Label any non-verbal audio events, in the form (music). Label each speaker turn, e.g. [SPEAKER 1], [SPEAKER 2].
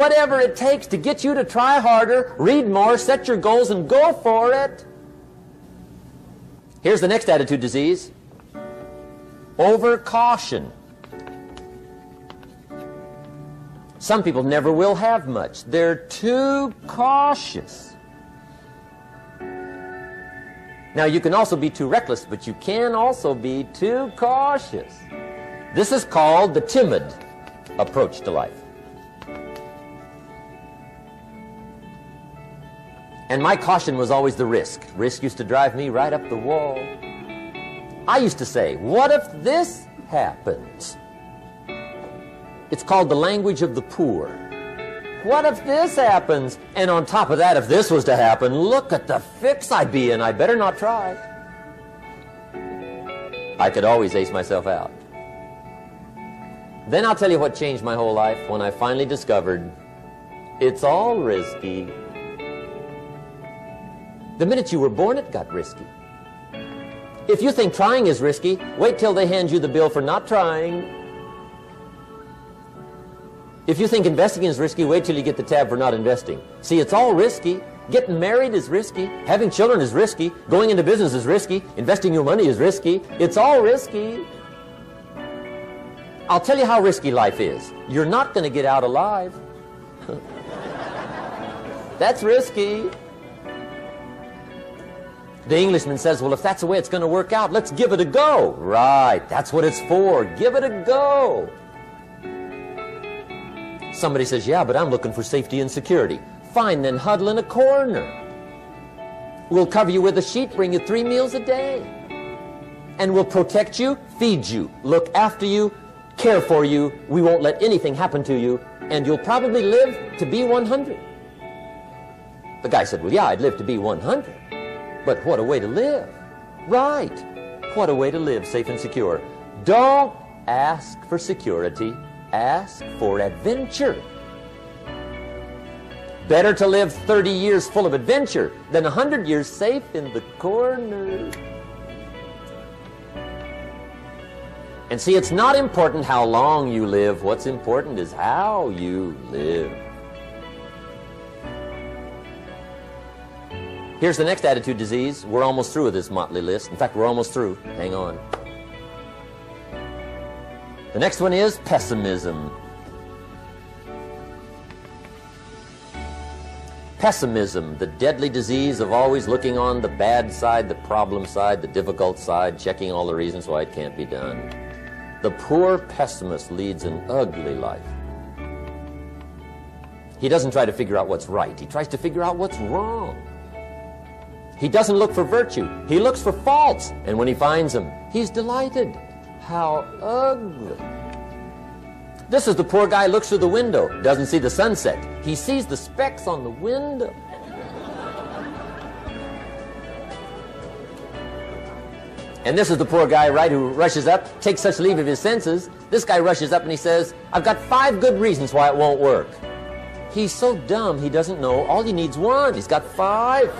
[SPEAKER 1] Whatever it takes to get you to try harder, read more, set your goals, and go for it. Here's the next attitude disease over caution. Some people never will have much. They're too cautious. Now, you can also be too reckless, but you can also be too cautious. This is called the timid approach to life. And my caution was always the risk. Risk used to drive me right up the wall. I used to say, what if this happens? It's called the language of the poor. What if this happens? And on top of that, if this was to happen, look at the fix I'd be in. I better not try. I could always ace myself out. Then I'll tell you what changed my whole life when I finally discovered it's all risky. The minute you were born, it got risky. If you think trying is risky, wait till they hand you the bill for not trying. If you think investing is risky, wait till you get the tab for not investing. See, it's all risky. Getting married is risky. Having children is risky. Going into business is risky. Investing your money is risky. It's all risky. I'll tell you how risky life is. You're not going to get out alive. (laughs) That's risky. The Englishman says, well, if that's the way it's going to work out, let's give it a go. Right, that's what it's for. Give it a go. Somebody says, yeah, but I'm looking for safety and security. Fine, then huddle in a corner. We'll cover you with a sheet, bring you three meals a day. And we'll protect you, feed you, look after you, care for you. We won't let anything happen to you. And you'll probably live to be 100. The guy said, well, yeah, I'd live to be 100. But what a way to live. Right. What a way to live safe and secure. Don't ask for security. Ask for adventure. Better to live 30 years full of adventure than 100 years safe in the corner. And see, it's not important how long you live. What's important is how you live. Here's the next attitude disease. We're almost through with this motley list. In fact, we're almost through. Hang on. The next one is pessimism. Pessimism, the deadly disease of always looking on the bad side, the problem side, the difficult side, checking all the reasons why it can't be done. The poor pessimist leads an ugly life. He doesn't try to figure out what's right, he tries to figure out what's wrong. He doesn't look for virtue, he looks for faults, and when he finds them, he's delighted. How ugly. This is the poor guy looks through the window, doesn't see the sunset. He sees the specks on the window. And this is the poor guy, right, who rushes up, takes such leave of his senses. This guy rushes up and he says, I've got five good reasons why it won't work. He's so dumb he doesn't know all he needs one. He's got five.